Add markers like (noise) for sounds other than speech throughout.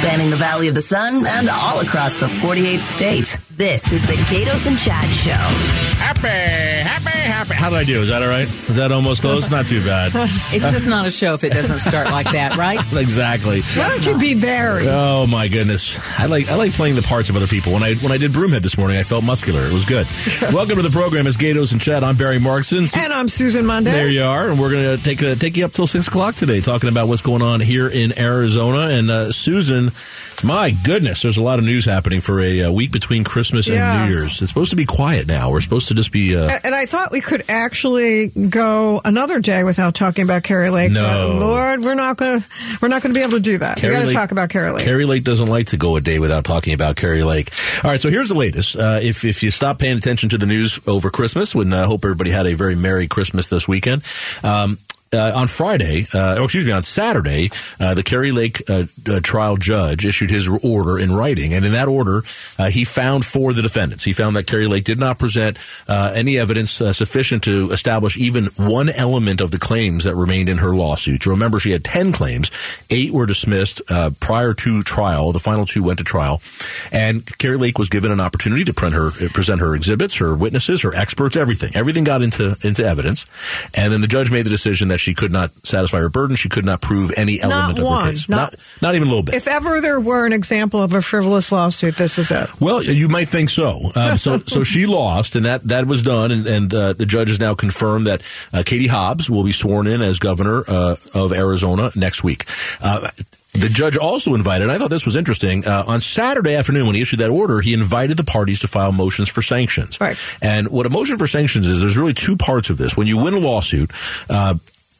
spanning the Valley of the Sun and all across the 48th state. This is the Gaydos and Chad Show. Happy, happy, happy. How did I do? Is that all right? Is that almost close? Not too bad. (laughs) It's just not a show if it doesn't start like that, right? (laughs) exactly. Why don't you be Barry? Oh my goodness! I like I like playing the parts of other people. When I when I did Broomhead this morning, I felt muscular. It was good. (laughs) Welcome to the program. It's Gaydos and Chad. I'm Barry Markson. And I'm Susan Monday. There you are, and we're going to take uh, take you up till six o'clock today, talking about what's going on here in Arizona. And uh, Susan, my goodness, there's a lot of news happening for a, uh week between Christmas Yeah. and New Year's. It's supposed to be quiet now. We're supposed to just be. Uh, And I thought we could actually go another day without talking about Kari Lake. No. Lord, we're not going to we're not going to be able to do that. we got to talk about Kari Lake. Kari Lake doesn't like to go a day without talking about Kari Lake. All right, so here's the latest. Uh, if if you stop paying attention to the news over Christmas, when I uh, hope everybody had a very merry Christmas this weekend. Um, uh, on Friday, uh, or excuse me, on Saturday, uh, the Kari Lake uh, uh, trial judge issued his order in writing, and in that order, uh, he found for the defendants. He found that Kari Lake did not present any evidence sufficient to establish even one element of the claims that remained in her lawsuit. You remember, she had ten claims, eight were dismissed prior to trial. The final two went to trial, and Kari Lake was given an opportunity to print her, present her exhibits, her witnesses, her experts, everything. Everything got into into evidence, and then the judge made the decision that she could not satisfy her burden. She could not prove any element of one. her case. Not- not, not even a little bit. If ever there were an example of a frivolous lawsuit, this is it. Well, you might think so. Um, so, (laughs) so she lost, and that that was done, and, and uh, the judge has now confirmed that uh, Katie Hobbs will be sworn in as governor uh, of Arizona next week. Uh, the judge also invited, and I thought this was interesting, uh, on Saturday afternoon when he issued that order, he invited the parties to file motions for sanctions. Right. And what a motion for sanctions is, there's really two parts of this. When you win a lawsuit, uh,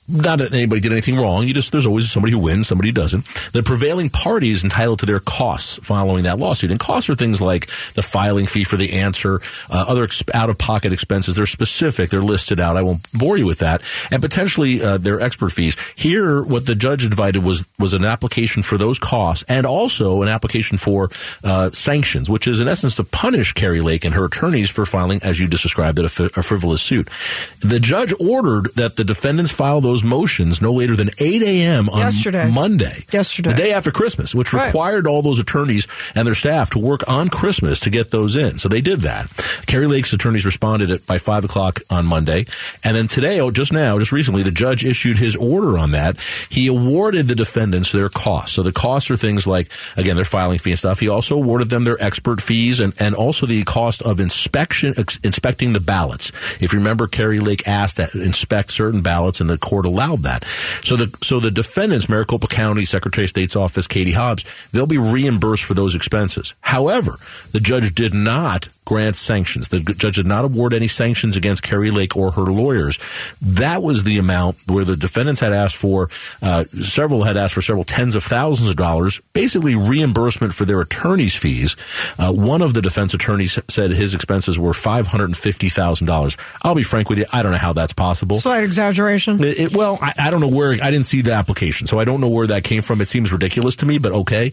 not that anybody did anything wrong. You just there's always somebody who wins, somebody who doesn't. The prevailing party is entitled to their costs following that lawsuit, and costs are things like the filing fee for the answer, uh, other ex- out of pocket expenses. They're specific. They're listed out. I won't bore you with that, and potentially uh, their expert fees. Here, what the judge invited was was an application for those costs, and also an application for uh, sanctions, which is in essence to punish Kari Lake and her attorneys for filing, as you just described it, a, a frivolous suit. The judge ordered that the defendants file those motions no later than 8 a.m. on Yesterday. Monday. Yesterday. The day after Christmas, which Right. required all those attorneys and their staff to work on Christmas to get those in. So they did that. Kari Lake's attorneys responded at, by 5 o'clock on Monday. And then today, oh, just now, just recently, the judge issued his order on that. He awarded the defendants their costs. So the costs are things like, again, their filing fee and stuff. He also awarded them their expert fees and, and also the cost of inspection, ex- inspecting the ballots. If you remember, Kari Lake asked to inspect certain ballots and the court allowed that. So the, so the defendants, Maricopa County Secretary of State's office, Katie Hobbs, they'll be reimbursed for those expenses. However, the judge did not grant sanctions. The judge did not award any sanctions against Kari Lake or her lawyers. That was the amount where the defendants had asked for, uh, several had asked for several tens of thousands of dollars, basically reimbursement for their attorney's fees. Uh, one of the defense attorneys said his expenses were $550,000. I'll be frank with you, I don't know how that's possible. Slight exaggeration. It, it- well, I, I don't know where, I didn't see the application, so I don't know where that came from. It seems ridiculous to me, but okay.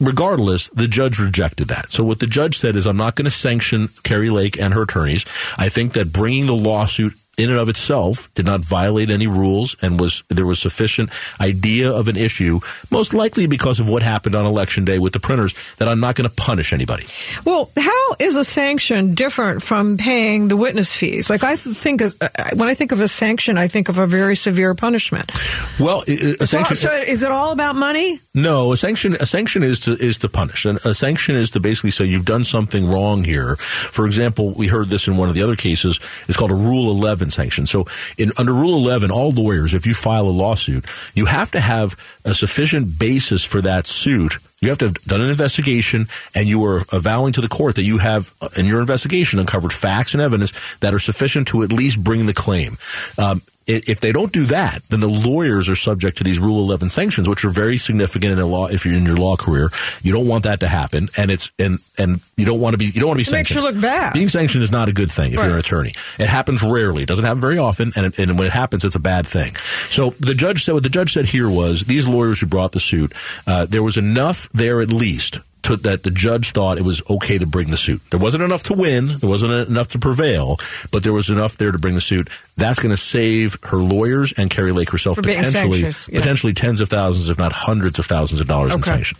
Regardless, the judge rejected that. So what the judge said is, I'm not going to sanction Kari Lake and her attorneys. I think that bringing the lawsuit in and of itself did not violate any rules and was there was sufficient idea of an issue, most likely because of what happened on election day with the printers, that I'm not going to punish anybody. Well, how is a sanction different from paying the witness fees? Like I think, of, uh, when I think of a sanction, I think of a very severe punishment. Well, a So, sanction. so is it all about money? No, a sanction a sanction is to is to punish. And a sanction is to basically say you've done something wrong here. For example, we heard this in one of the other cases. It's called a Rule 11 sanction. So, in under Rule 11, all lawyers, if you file a lawsuit, you have to have a sufficient basis for that suit. You have to have done an investigation, and you are avowing to the court that you have, uh, in your investigation, uncovered facts and evidence that are sufficient to at least bring the claim. Um, if they don't do that, then the lawyers are subject to these Rule 11 sanctions, which are very significant in a law. If you're in your law career, you don't want that to happen, and it's and and you don't want to be you don't want to be It makes sanctioned. you look bad. Being sanctioned is not a good thing if Right. you're an attorney. It happens rarely. It doesn't happen very often, and it, and when it happens, it's a bad thing. So the judge said what the judge said here was these lawyers who brought the suit, uh, there was enough there at least. That the judge thought it was okay to bring the suit. There wasn't enough to win. There wasn't enough to prevail, but there was enough there to bring the suit. That's going to save her lawyers and Kari Lake herself For potentially, yeah. potentially tens of thousands, if not hundreds of thousands of dollars in Okay. sanction.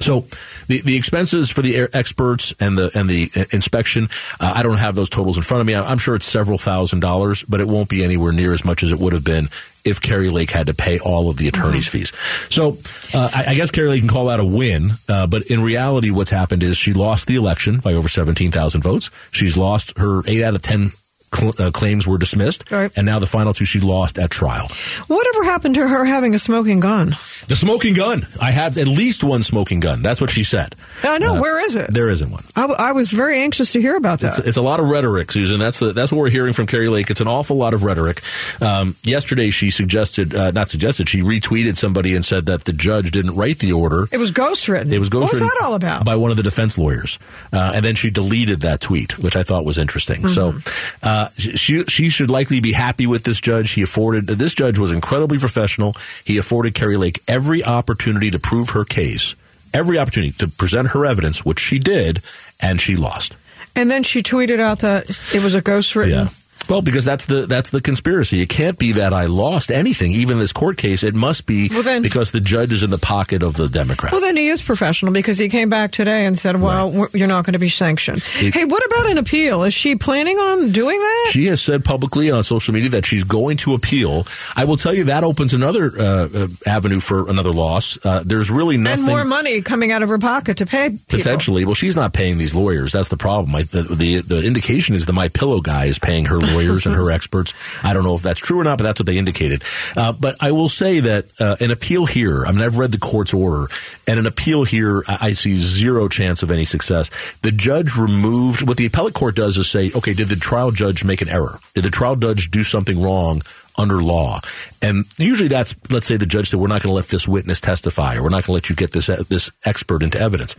So the the expenses for the experts and the and the uh, inspection, uh, I don't have those totals in front of me. I'm sure it's several thousand dollars, but it won't be anywhere near as much as it would have been if Kari Lake had to pay all of the attorney's fees. So uh, I, I guess Kari Lake can call that a win, uh, but in reality, what's happened is she lost the election by over 17,000 votes. She's lost her eight out of 10 cl- uh, claims were dismissed, Right. and now the final two she lost at trial. Whatever happened to her having a smoking gun? The smoking gun. I have at least one smoking gun. That's what she said. I know. Uh, where is it? There isn't one. I, w- I was very anxious to hear about that. It's, it's a lot of rhetoric, Susan. That's the, that's what we're hearing from Kari Lake. It's an awful lot of rhetoric. Um, yesterday, she suggested, uh, not suggested, she retweeted somebody and said that the judge didn't write the order. it was ghostwritten. It was ghostwritten. What was that all about? By one of the defense lawyers, uh, and then she deleted that tweet, which I thought was interesting. So Mm-hmm. uh, she she should likely be happy with this judge. He afforded this judge was incredibly professional. He afforded Kari Lake every opportunity to prove her case, every opportunity to present her evidence, which she did, and she lost. and then she tweeted out that it was a ghostwritten. Yeah. Well, because that's the that's the conspiracy. It can't be that I lost anything, even this court case. It must be Well, then- because the judge is in the pocket of the Democrats. Well, then he is professional because he came back today and said, "Well, we're- you're not going to be sanctioned." It- hey, what about an appeal? Is she planning on doing that? She has said publicly on social media that she's going to appeal. I will tell you that opens another uh, uh, avenue for another loss. Uh, there's really nothing and more money coming out of her pocket to pay people. potentially. Well, she's not paying these lawyers. That's the problem. I, the, the the indication is the My Pillow guy is paying her (laughs) lawyers and her experts. I don't know if that's true or not, but that's what they indicated. Uh, but I will say that uh, an appeal here. I mean, I've read the court's order, and an appeal here, I, I see zero chance of any success. The judge removed what the appellate court does is say, okay, did the trial judge make an error? Did the trial judge do something wrong? under law. And usually that's, let's say the judge said, we're not going to let this witness testify or we're not going to let you get this, this expert into evidence.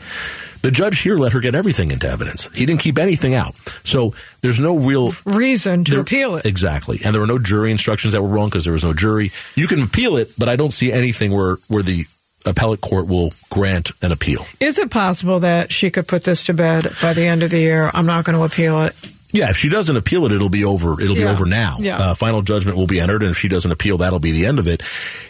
The judge here let her get everything into evidence. He didn't keep anything out. So there's no real reason to there- appeal it. Exactly. And there were no jury instructions that were wrong because there was no jury. You can appeal it, but I don't see anything where, where the appellate court will grant an appeal. Is it possible that she could put this to bed by the end of the year? I'm not going to appeal it. Yeah, if she doesn't appeal it, it'll be over. It'll be over now. Yeah. Uh, final judgment will be entered, and if she doesn't appeal, that'll be the end of it.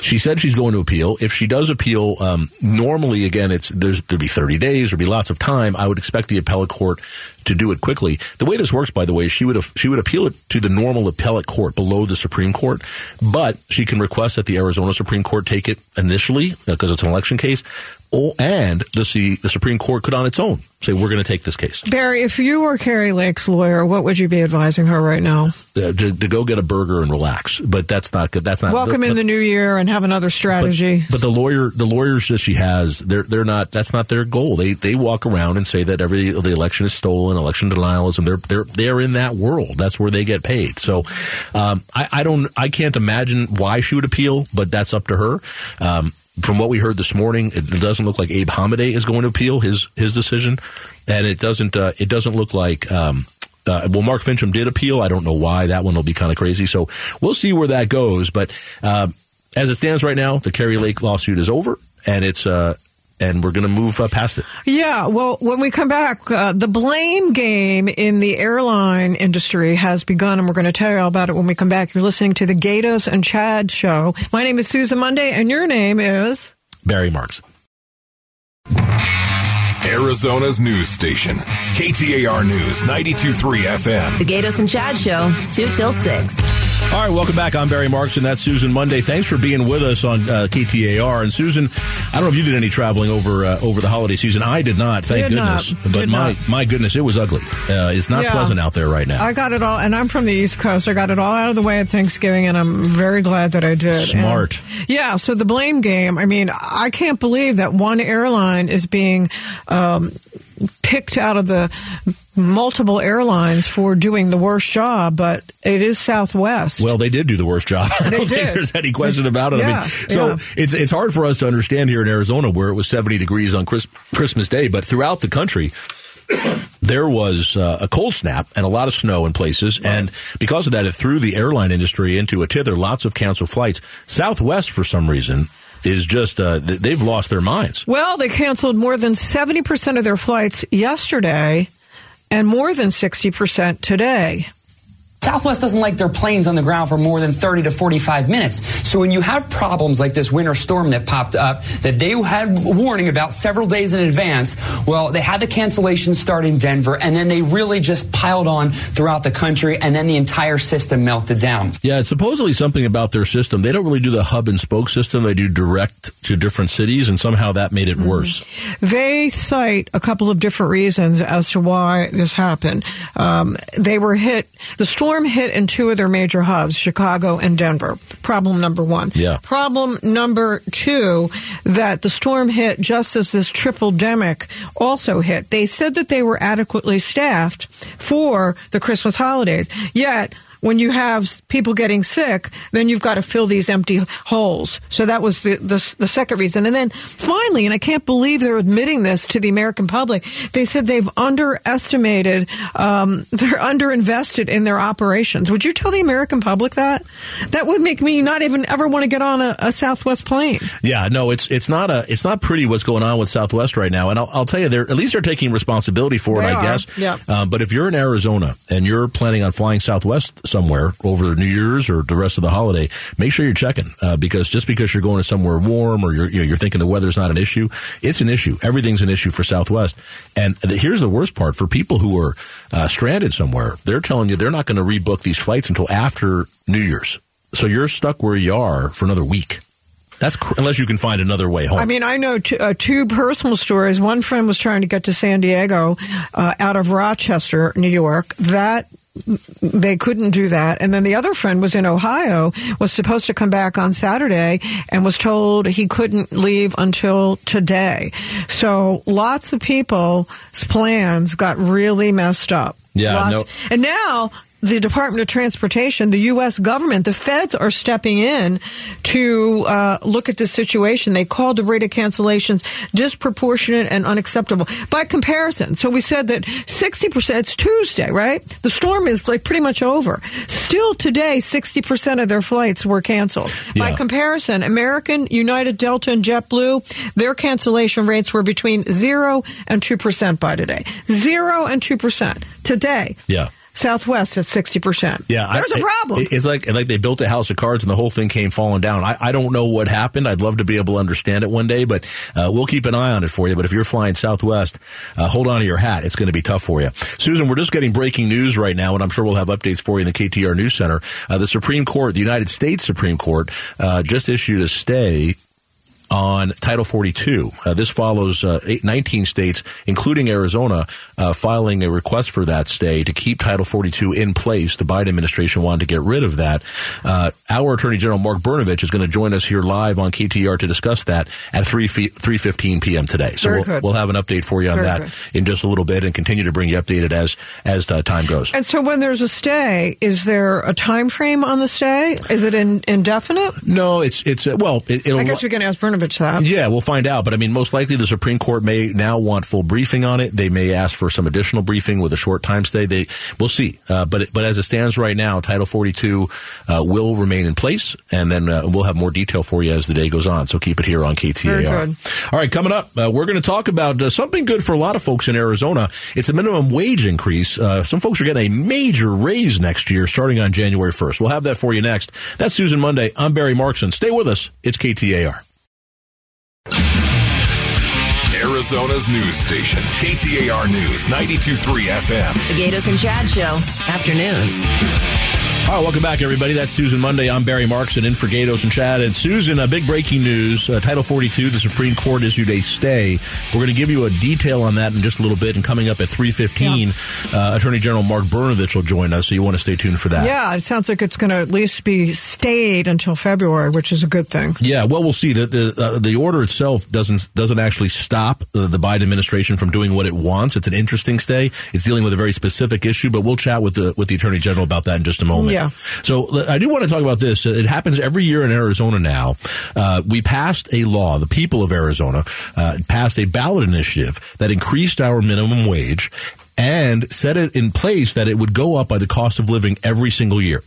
She said she's going to appeal. If she does appeal, um, normally again, it's there's there'd be 30 days, there'll be lots of time. I would expect the appellate court to do it quickly. The way this works, by the way, she would she would appeal it to the normal appellate court below the Supreme Court, but she can request that the Arizona Supreme Court take it initially because it's an election case. Oh, and the C- the Supreme Court could on its own say we're going to take this case. Barry, if you were Kari Lake's lawyer, what would you be advising her right now? uh, to, to go get a burger and relax. But that's not good. That's not Welcome but, in the new year and have another but, strategy. but the lawyer, the lawyers that she has, they're they're not. That's not their goal. They they walk around and say that every the election is stolen, election denialism. They're they're they're in that world. That's where they get paid. So um, I I don't I can't imagine why she would appeal, but that's up to her. Um, from what we heard this morning, it doesn't look like Abe Hamadeh is going to appeal his his decision, and it doesn't uh, it doesn't look like. Um, uh, well, Mark Finchem did appeal. I don't know why. That one will be kind of crazy. So we'll see where that goes. But uh, as it stands right now, the Kari Lake lawsuit is over, and it's uh, and we're going to move uh, past it. Yeah, well, when we come back, uh, the blame game in the airline industry has begun, and we're going to tell you all about it when we come back. You're listening to the Gaydos and Chad show. My name is Susan Monday, and your name is. Barry Marks. Arizona's news station. KTAR News 923 FM. The Gaydos and Chad Show, 2 till 6. All right, welcome back. I'm Barry Marks, and that's Susan Monday. Thanks for being with us on uh, KTAR. And Susan, I don't know if you did any traveling over uh, over the holiday season. I did not, thank Did not. goodness. But Did my not. my goodness, it was ugly. Uh, it's not Yeah. pleasant out there right now. I got it all, and I'm from the East Coast. I got it all out of the way at Thanksgiving, and I'm very glad that I did. Smart. And- yeah, so the blame game. I mean, I can't believe that one airline is being um, picked out of the multiple airlines for doing the worst job, but it is Southwest. Well, they did do the worst job. (laughs) I don't think there's any question about it. I mean, so yeah. it's it's hard for us to understand here in Arizona where it was 70 degrees on Chris, Christmas Day, but throughout the country. (coughs) There was uh, a cold snap and a lot of snow in places, and because of that, it threw the airline industry into a tither. Lots of canceled flights. Southwest, for some reason, is just uh, they've lost their minds. Well, they canceled more than 70% of their flights yesterday and more than 60% today. Southwest doesn't like their planes on the ground for more than 30 to 45 minutes. So when you have problems like this winter storm that popped up that they had warning about several days in advance, well, they had the cancellations start in Denver and then they really just piled on throughout the country and then the entire system melted down. Yeah, it's supposedly something about their system. They don't really do the hub and spoke system. They do direct to different cities and somehow that made it Mm-hmm. worse. They cite a couple of different reasons as to why this happened. Um, they were hit, the storm hit in two of their major hubs, Chicago and Denver. Problem number one. Yeah. Problem number two, that the storm hit just as this triple demic also hit. They said that they were adequately staffed for the Christmas holidays. Yet, when you have people getting sick, then you've got to fill these empty holes. So that was the, the, the second reason. And then finally, and I can't believe they're admitting this to the American public, they said they've underestimated, um, (laughs) they're underinvested in their operations. Would you tell the American public that? That would make me not even ever want to get on a, a Southwest plane. Yeah, no, it's it's not a it's not pretty what's going on with Southwest right now, and I'll, I'll tell you, they're at least they're taking responsibility for it, They I guess. yeah. Um, but if you're in Arizona and you're planning on flying Southwest somewhere over New Year's or the rest of the holiday, make sure you're checking uh, because just because you're going to somewhere warm or you're you know, you're thinking the weather's not an issue, it's an issue. Everything's an issue for Southwest. And here's the worst part: for people who are uh, stranded somewhere, they're telling you they're not going to rebook these flights until after New Year's. So you're stuck where you are for another week. That's cr- unless you can find another way home. I mean, I know two, uh, two personal stories. One friend was trying to get to San Diego uh, out of Rochester, New York. That they couldn't do that. And then the other friend was in Ohio, was supposed to come back on Saturday and was told he couldn't leave until today. So lots of people's plans got really messed up. Yeah, no- And now the Department of Transportation, the U.S. government, the feds are stepping in to uh, look at this situation. They called the rate of cancellations disproportionate and unacceptable by comparison. So we said that 60%, it's Tuesday, right? The storm is like pretty much over. Still today, 60% of their flights were canceled. By comparison, American, United, Delta, and JetBlue, their cancellation rates were between 0 and 2% by today. 0 and 2% today. yeah. Southwest at sixty percent. Yeah, there's a I- problem. It's like like they built a house of cards and the whole thing came falling down. I, I don't know what happened. I'd love to be able to understand it one day, but uh, we'll keep an eye on it for you. But if you're flying Southwest, uh, hold on to your hat. It's going to be tough for you. Susan, we're just getting breaking news right now, and I'm sure we'll have updates for you in the KTAR News Center. Uh, the Supreme Court, the United States Supreme Court, uh, just issued a stay on Title 42. Uh, this follows uh, eight, 19 states, including Arizona, uh, filing a request for that stay to keep Title 42 in place. The Biden administration wanted to get rid of that. Uh, our Attorney General Mark Brnovich is going to join us here live on KTAR to discuss that at 3 3:15 p.m. today. So we'll, we'll have an update for you on Very that good. in just a little bit and continue to bring you updated as as uh, time goes. and so, when there's a stay, is there a time frame on the stay? Is it in, indefinite? No, it's it's uh, well, it, it'll I guess we can ask Brnovich that. Yeah, we'll find out. But I mean, most likely the Supreme Court may now want full briefing on it. They may ask for some additional briefing with a short time stay. They, we'll see. Uh, but but as it stands right now, Title 42 uh, will remain in place, and then uh, we'll have more detail for you as the day goes on. So keep it here on KTAR. All right, coming up, uh, we're going to talk about uh, something good for a lot of folks in Arizona. It's a minimum wage increase. Uh, some folks are getting a major raise next year, starting on January 1st. We'll have that for you next. That's Susan Monday. I'm Barry Markson. Stay with us. It's KTAR. Arizona's news station, KTAR News 92.3 FM. The Gaydos and Chad Show, afternoons. All right, welcome back, everybody. That's Susan Monday. I'm Barry Markson in for Gaydos and Chad. And Susan, uh, big breaking news. Uh, Title 42, the Supreme Court issued a stay. We're going to give you a detail on that in just a little bit. And coming up at 3.15, uh, Attorney General Mark Brnovich will join us. So you want to stay tuned for that. Yeah, it sounds like it's going to at least be stayed until February, which is a good thing. Yeah, well, we'll see. The the, uh, the order itself doesn't doesn't actually stop uh, the Biden administration from doing what it wants. It's an interesting stay. It's dealing with a very specific issue, but we'll chat with the with the Attorney General about that in just a moment. Yeah. So uh, I do want to talk about this. It happens every year in Arizona now. Uh, we passed a law. The people of Arizona uh, passed a ballot initiative that increased our minimum wage and set it in place that it would go up by the cost of living every single year.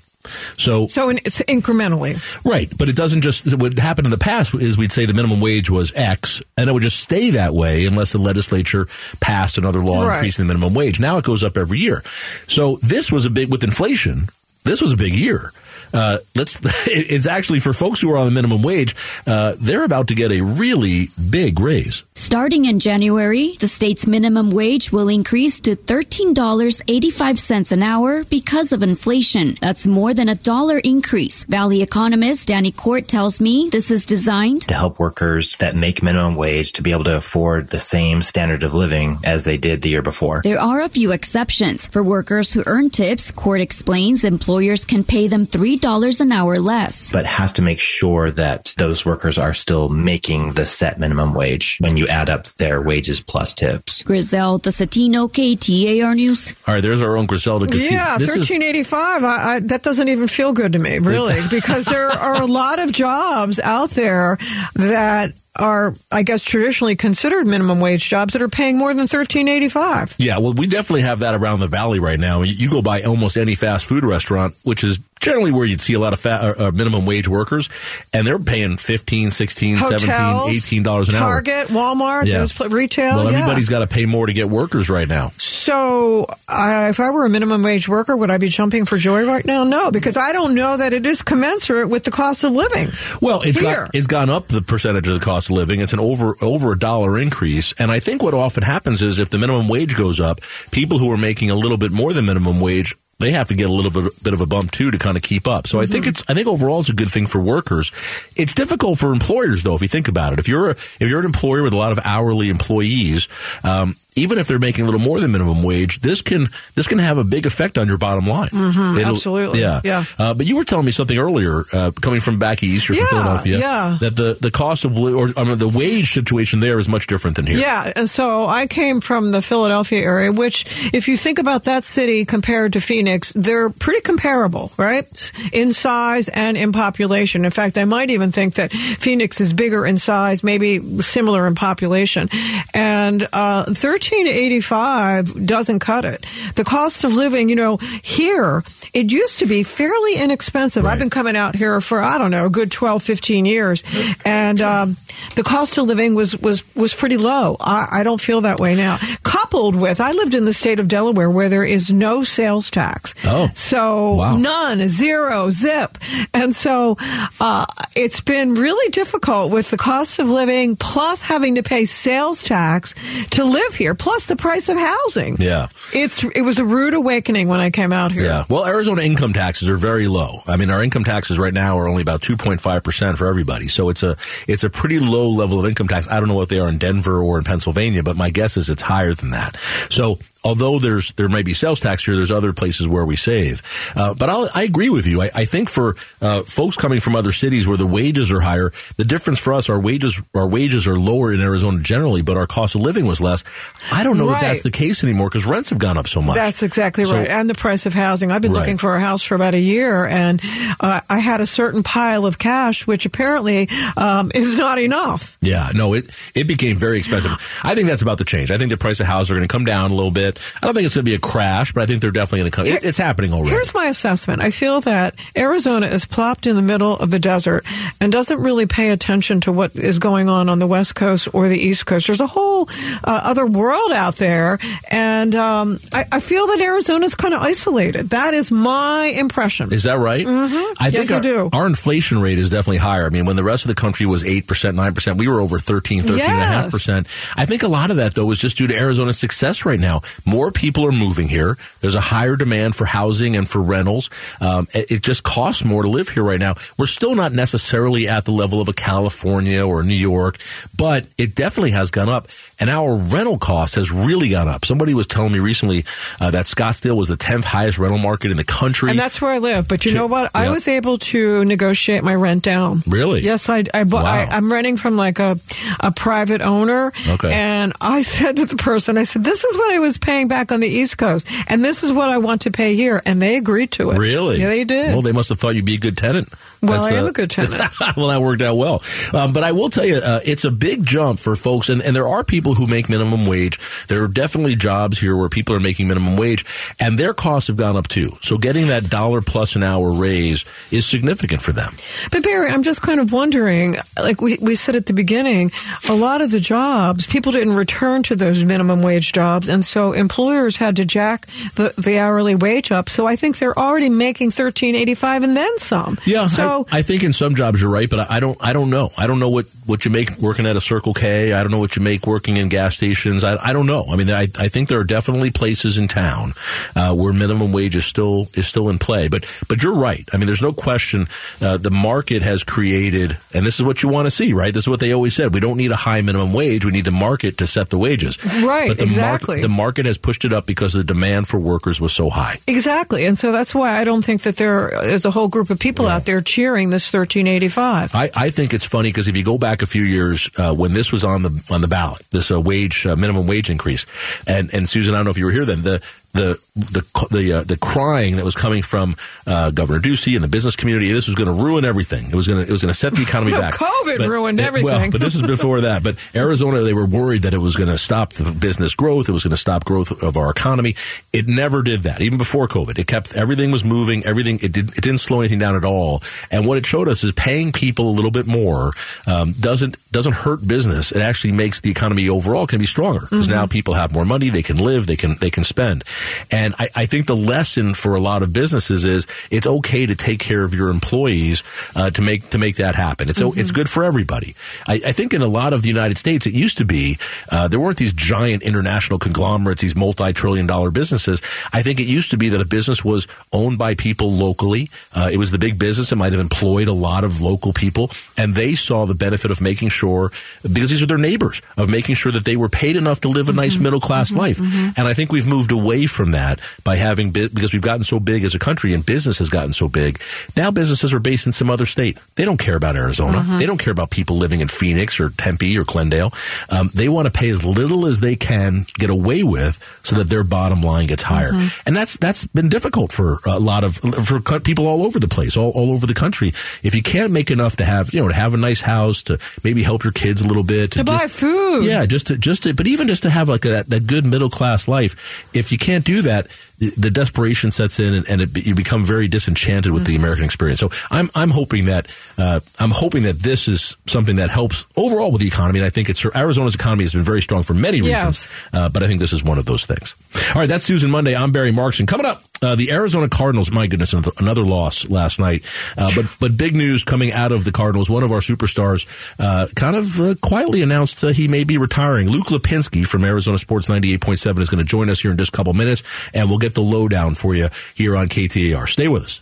So So in, it's incrementally. Right, but it doesn't just. What happened in the past is we'd say the minimum wage was X, and it would just stay that way unless the legislature passed another law Right. increasing the minimum wage. Now it goes up every year. So this was a big with inflation. This was a big year. Uh, let's. (laughs) It's actually for folks who are on the minimum wage. Uh, they're about to get a really big raise. Starting in January, the state's minimum wage will increase to $13.85 an hour because of inflation. That's more than a dollar increase. Valley economist Danny Court tells me this is designed to help workers that make minimum wage to be able to afford the same standard of living as they did the year before. There are a few exceptions. For workers who earn tips, Court explains employers can pay them $3 an hour less. But has to make sure that those workers are still making the set minimum wage when you add up their wages plus tips. Griselda Zetino, KTAR News. All right, there's our own Griselda. Yeah, thirteen eighty five. I, I, that doesn't even feel good to me, really, (laughs) because there are a lot of jobs out there that are, I guess, traditionally considered minimum wage jobs that are paying more than thirteen eighty five. Yeah, well, we definitely have that around the valley right now. You, you go by almost any fast food restaurant, which is generally where you'd see a lot of fat, uh, minimum wage workers, and they're paying 15 16 Hotels, 17 18 dollars an Target, hour. Target, Walmart, Yeah. those pl- retail. Well, yeah. everybody's got to pay more to get workers right now. So, I if I were a minimum wage worker, would I be jumping for joy right now? No, because I don't know that it is commensurate with the cost of living. Well, it's got, it's gone up the percentage of the cost of living. It's an over over a dollar increase, and I think what often happens is if the minimum wage goes up, people who are making a little bit more than minimum wage. They have to get a little bit, bit of a bump too to kind of keep up. So I Mm-hmm. think it's I think overall it's a good thing for workers. It's difficult for employers though if you think about it. If you're a, if you're an employer with a lot of hourly employees, um, even if they're making a little more than minimum wage, this can this can have a big effect on your bottom line. Mm-hmm, absolutely, yeah, yeah. Uh, but you were telling me something earlier, uh, coming from back east, or yeah, from Philadelphia, yeah. that the the cost of or I mean, the wage situation there is much different than here. Yeah, and so I came from the Philadelphia area, which, if you think about that city compared to Phoenix, they're pretty comparable, right, in size and in population. In fact, I might even think that Phoenix is bigger in size, maybe similar in population, and uh, third 1385 doesn't cut it. The cost of living, you know, here, it used to be fairly inexpensive. Right. I've been coming out here for, I don't know, a good 12, 15 years. And um, the cost of living was, was, was pretty low. I, I don't feel that way now. Coupled with, I lived in the state of Delaware where there is no sales tax. Oh. So wow. none, zero, zip. And so uh, it's been really difficult with the cost of living plus having to pay sales tax to live here, plus the price of housing. Yeah. It's it was a rude awakening when I came out here. Yeah. Well, Arizona income taxes are very low. I mean, our income taxes right now are only about 2.5% for everybody. So it's a, it's a pretty low level of income tax. I don't know what they are in Denver or in Pennsylvania, but my guess is it's higher than that. So although there's, there may be sales tax here, there's other places where we save. Uh, but I'll, I agree with you. I, I think for, uh, folks coming from other cities where the wages are higher, the difference for us, our wages, our wages are lower in Arizona generally, but our cost of living was less. I don't know Right. that that's the case anymore because rents have gone up so much. That's exactly So- right. And the price of housing. I've been Right. looking for a house for about a year, and uh, I had a certain pile of cash, which apparently um, (laughs) is not enough. Yeah, no, it it became very expensive. I think that's about to change. I think the price of houses are going to come down a little bit. I don't think it's going to be a crash, but I think they're definitely going to come. It, it's happening already. Here's my assessment. I feel that Arizona is plopped in the middle of the desert and doesn't really pay attention to what is going on on the West Coast or the East Coast. There's a whole uh, other world out there, and um, I, I feel that Arizona is kind of isolated. That is my impression. Is that right? Mm-hmm. I Yes, think I our, do. our inflation rate is definitely higher. I mean, when the rest of the country was 8%, 9%, we were over 13, 13.5%. I think a lot of that, though, is just due to Arizona's success right now. More people are moving here. There's a higher demand for housing and for rentals. Um, it, just costs more to live here right now. We're still not necessarily at the level of a California or New York, but it definitely has gone up. And our rental cost has really gone up. Somebody was telling me recently uh, that Scottsdale was the 10th highest rental market in the country. And that's where I live. But you know what? I was able to negotiate my rent down. Really? Yes, I, I, Wow. I I'm renting from like a, a private owner. Okay. And I (laughs) said to the person, I said, this is what I was paying back on the East Coast. And this is what I want to pay here. And they agreed to it. Really? Yeah, they did. Well, they must have thought you'd be a good tenant. Well, That's, I am a good tenant. (laughs) well, that worked out well. Um, but I will tell you, uh, it's a big jump for folks, and, and there are people who make minimum wage. There are definitely jobs here where people are making minimum wage, and their costs have gone up too. So getting that dollar plus an hour raise is significant for them. But Barry, I'm just kind of wondering, like we, we said at the beginning, a lot of the jobs, people didn't return to those minimum wage jobs, and so employers had to jack the, the hourly wage up. So I think they're already making thirteen eighty five and then some. Yeah, So I, I think in some jobs you're right, but I, I don't. I don't know. I don't know what, what you make working at a Circle K. I don't know what you make working in gas stations. I, I don't know. I mean, I, I think there are definitely places in town uh, where minimum wage is still is still in play. But but you're right. I mean, there's no question. Uh, the market has created, and this is what you want to see, right? This is what they always said. We don't need a high minimum wage. We need the market to set the wages. Right, But the exactly. Market, the market has pushed it up because the demand for workers was so high. Exactly, and so that's why I don't think that there is a whole group of people out there cheering this thirteen eighty five. I, I think it's funny because if you go back a few years uh, when this was on the on the ballot, this uh, wage uh, minimum wage increase, and and Susan, I don't know if you were here then. The the the the uh, the crying that was coming from uh, Governor Ducey and the business community. This was going to ruin everything. It was going to it was going to set the economy (laughs) back. COVID ruined uh, everything. Well, but this is before that. But Arizona, they were worried that it was going to stop the business growth. It was going to stop growth of our economy. It never did that. Even before COVID, it kept everything was moving. Everything it did it didn't slow anything down at all. And what it showed us is paying people a little bit more um, doesn't doesn't hurt business. It actually makes the economy overall can be stronger because now people have more money. They can live. They can they can spend. And I, I think the lesson for a lot of businesses is it's okay to take care of your employees uh, to make to make that happen. It's it's good for everybody. I, I think in a lot of the United States, it used to be uh, there weren't these giant international conglomerates, these multi trillion dollar businesses. I think it used to be that a business was owned by people locally. Uh, it was the big business. It might have employed a lot of local people, and they saw the benefit of making sure because these are their neighbors of making sure that they were paid enough to live a nice middle class life. And I think we've moved away from that by having because we've gotten so big as a country and business has gotten so big. Now businesses are based in some other state. They don't care about Arizona. They don't care about people living in Phoenix or Tempe or Glendale. Um, they want to pay as little as they can get away with so that their bottom line gets higher. And that's that's been difficult for a lot of for people all over the place, all, all over the country. If you can't make enough to have you know to have a nice house to maybe help your kids a little bit To buy food. yeah, just to just to, but even just to have like that that good middle class life. If you can't do that, the, desperation sets in, and, and it, you become very disenchanted with the American experience. So I'm I'm hoping that uh, I'm hoping that this is something that helps overall with the economy. And I think it's Arizona's economy has been very strong for many reasons, Yes. uh, but I think this is one of those things. All right, that's Susan Monday. I'm Barry Markson. Coming up, uh, the Arizona Cardinals. My goodness, another, another loss last night. Uh, but but big news coming out of the Cardinals. One of our superstars uh, kind of uh, quietly announced uh, he may be retiring. Luke Lapinski from Arizona Sports 98.7 is going to join us here in just a couple minutes, and we'll get the lowdown for you here on KTAR. Stay with us.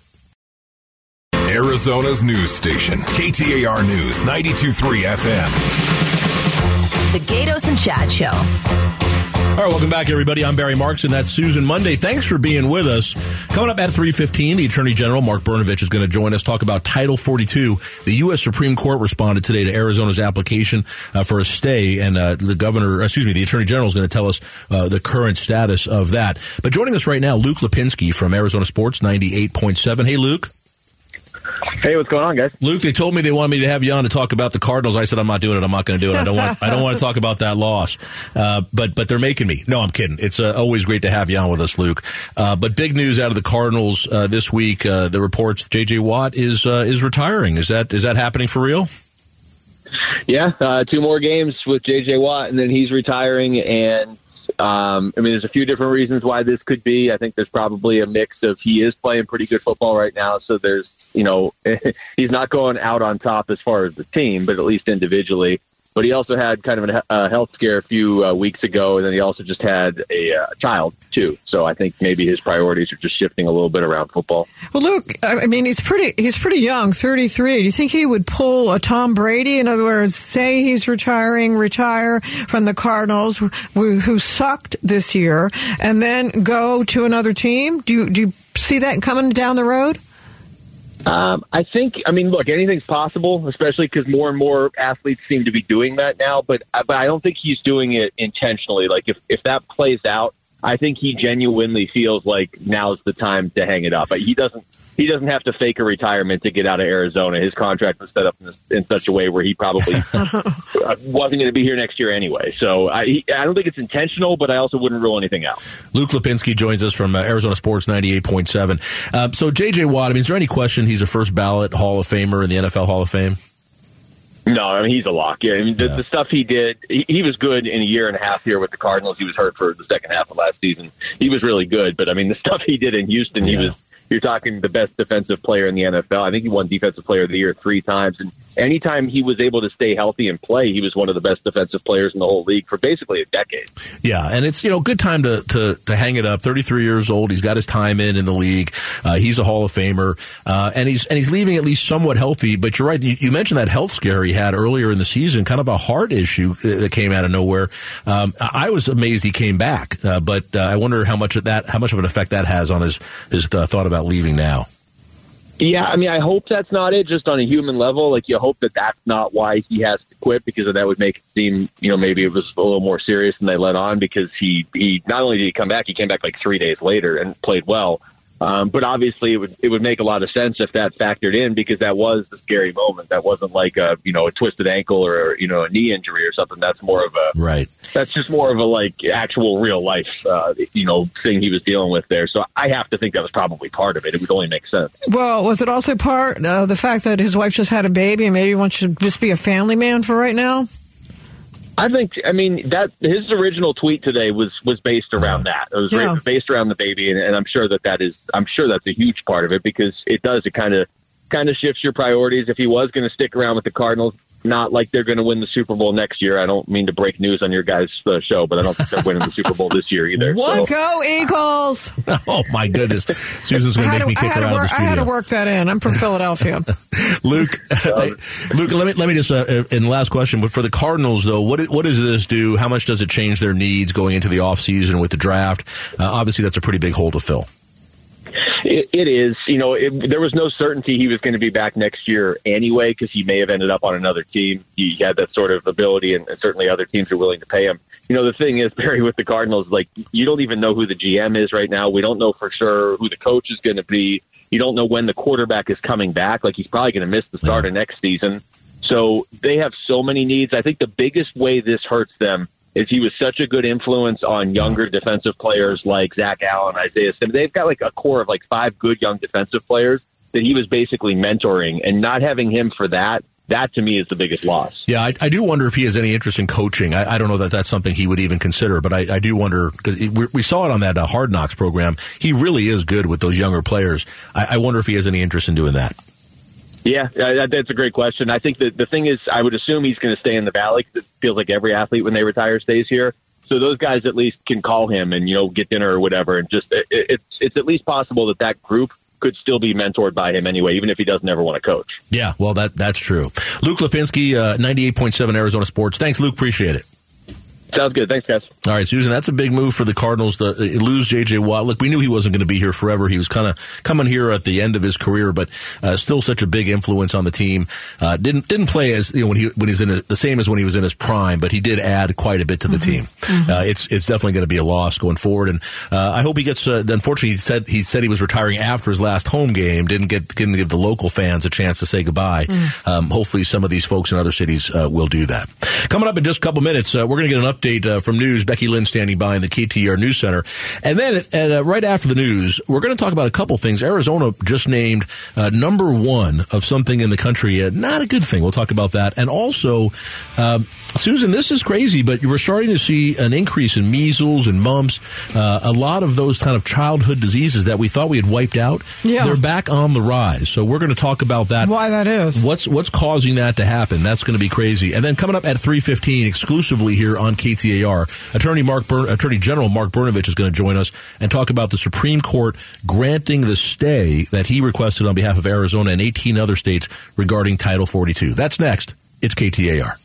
Arizona's news station, KTAR News 92.3 FM. The Gaydos and Chad Show. All right, welcome back, everybody. I'm Barry Marks, and that's Susan Monday. Thanks for being with us. Coming up at 3.15, the Attorney General, Mark Brnovich, is going to join us, talk about Title 42. The U.S. Supreme Court responded today to Arizona's application uh, for a stay, and uh, the governor, excuse me, the Attorney General is going to tell us uh, the current status of that. But joining us right now, Luke Lapinski from Arizona Sports 98.7. Hey, Luke. Hey, what's going on, guys? Luke, they told me they wanted me to have you on to talk about the Cardinals. I said I'm not doing it. I'm not going to do it. I don't want. I don't want to talk about that loss. Uh, but but they're making me. No, I'm kidding. It's uh, always great to have you on with us, Luke. Uh, but big news out of the Cardinals uh, this week. Uh, the reports J.J. Watt is uh, is retiring. Is that is that happening for real? Yeah, uh, two more games with J.J. Watt, and then he's retiring. And um, I mean, there's a few different reasons why this could be. I think there's probably a mix of he is playing pretty good football right now, so there's you know (laughs) he's not going out on top as far as the team, but at least individually. But he also had kind of a a health scare a few uh, weeks ago, and then he also just had a uh, child too. So I think maybe his priorities are just shifting a little bit around football. Well, Luke, I mean, he's pretty he's pretty young, 33. Do you think he would pull a Tom Brady? In other words, say he's retiring, retire from the Cardinals, who, who sucked this year, and then go to another team? Do you, do you see that coming down the road? Um, I think. I mean, look, anything's possible, especially because more and more athletes seem to be doing that now. But but I don't think he's doing it intentionally. Like if if that plays out, I think he genuinely feels like now's the time to hang it up. But he doesn't. He doesn't have to fake a retirement to get out of Arizona. His contract was set up in, in such a way where he probably (laughs) wasn't going to be here next year anyway. So I, he, I don't think it's intentional, but I also wouldn't rule anything out. Luke Lapinski joins us from uh, Arizona Sports 98.7. Uh, so J.J. Watt. I mean, is there any question he's a first ballot Hall of Famer in the NFL Hall of Fame? No, I mean he's a lock. Yeah, I mean the, Yeah. the stuff he did, he, he was good in a year and a half here with the Cardinals. He was hurt for the second half of last season. He was really good, but I mean the stuff he did in Houston, he was. You're talking the best defensive player in the NFL. I think he won Defensive Player of the Year three times, and anytime he was able to stay healthy and play, he was one of the best defensive players in the whole league for basically a decade. Yeah, and it's you know good time to to to hang it up. Thirty three years old, he's got his time in in the league. Uh, he's a Hall of Famer, uh, and he's and he's leaving at least somewhat healthy. But you're right. You, you mentioned that health scare he had earlier in the season, kind of a heart issue that came out of nowhere. Um, I was amazed he came back, uh, but uh, I wonder how much of that how much of an effect that has on his his uh, thought about leaving now. Yeah, I mean, I hope that's not it. Just on a human level, like you hope that that's not why he has to quit because that would make it seem, you know, maybe it was a little more serious than they let on. Because he he not only did he come back, he came back like three days later and played well. Um, but obviously, it would it would make a lot of sense if that factored in because that was the scary moment. That wasn't like a you know a twisted ankle or you know a knee injury or something. That's more of a Right. that's just more of a like actual real life uh, you know thing he was dealing with there. So I have to think that was probably part of it. It would only make sense. Well, was it also part of the fact that his wife just had a baby and maybe he wants to just be a family man for right now? I think, I mean, that his original tweet today was was based around that. It was Yeah. based around the baby, and, and I'm sure that that is, I'm sure that's a huge part of it because it does. It kind of kind of shifts your priorities. If he was going to stick around with the Cardinals, not like they're going to win the Super Bowl next year. I don't mean to break news on your guys' uh, show, but I don't think they're winning the Super Bowl this year either. What? So- Go Eagles! (laughs) Oh my goodness, Susan's going to make me kick her to out of the work, I had to work that in. I'm from Philadelphia. (laughs) Luke, (laughs) Luke, let me let me just uh, in last question. But for the Cardinals, though, what what does this do? How much does it change their needs going into the offseason with the draft? Uh, obviously, that's a pretty big hole to fill. It, it is. You know, it, there was no certainty he was going to be back next year anyway because he may have ended up on another team. He had that sort of ability, and, and certainly other teams are willing to pay him. You know, the thing is, (laughs) Barry, with the Cardinals, like you don't even know who the GM is right now. We don't know for sure who the coach is going to be. You don't know when the quarterback is coming back. Like he's probably going to miss the start of next season. So they have so many needs. I think the biggest way this hurts them is he was such a good influence on younger defensive players like Zach Allen, Isaiah Simmons. They've got like a core of like five good young defensive players that he was basically mentoring, and not having him for that, that to me is the biggest loss. Yeah, I, I do wonder if he has any interest in coaching. I, I don't know that that's something he would even consider, but I, I do wonder because we, we saw it on that uh, Hard Knocks program. He really is good with those younger players. I, I wonder if he has any interest in doing that. Yeah, that's a great question. I think that the thing is, I would assume he's going to stay in the valley. it feels like every athlete when they retire stays here. So those guys at least can call him and you know get dinner or whatever, and just it, it's it's at least possible that that group could still be mentored by him anyway, even if he doesn't ever want to coach. Yeah, well, that that's true. Luke Lapinski, uh, ninety eight point seven Arizona Sports. Thanks, Luke. Appreciate it. Sounds good. Thanks, guys. All right, Susan, that's a big move for the Cardinals to uh, lose J.J. Watt. Look, we knew he wasn't going to be here forever. He was kind of coming here at the end of his career, but uh, still such a big influence on the team. Uh, didn't didn't play as you know when he when he's in a, the same as when he was in his prime, but he did add quite a bit to the team. Uh, it's it's definitely going to be a loss going forward, and uh, I hope he gets. Uh, unfortunately, he said he said he was retiring after his last home game. Didn't get didn't give the local fans a chance to say goodbye. Um, hopefully, some of these folks in other cities uh, will do that. Coming up in just a couple minutes, uh, we're going to get an update uh, from news. Becky Lynn standing by in the KTAR News Center, and then at, uh, right after the news, we're going to talk about a couple things. Arizona just named uh, number one of something in the country. Not a good thing. We'll talk about that, and also. Susan, this is crazy, but we're starting to see an increase in measles and mumps, uh, a lot of those kind of childhood diseases that we thought we had wiped out. Yeah. They're back on the rise. So we're going to talk about that. Why that is. What's what's causing that to happen? That's going to be crazy. And then coming up at 3:15 exclusively here on KTAR, Attorney Mark Bur- Attorney General Mark Brnovich is going to join us and talk about the Supreme Court granting the stay that he requested on behalf of Arizona and 18 other states regarding Title 42. That's next. It's KTAR.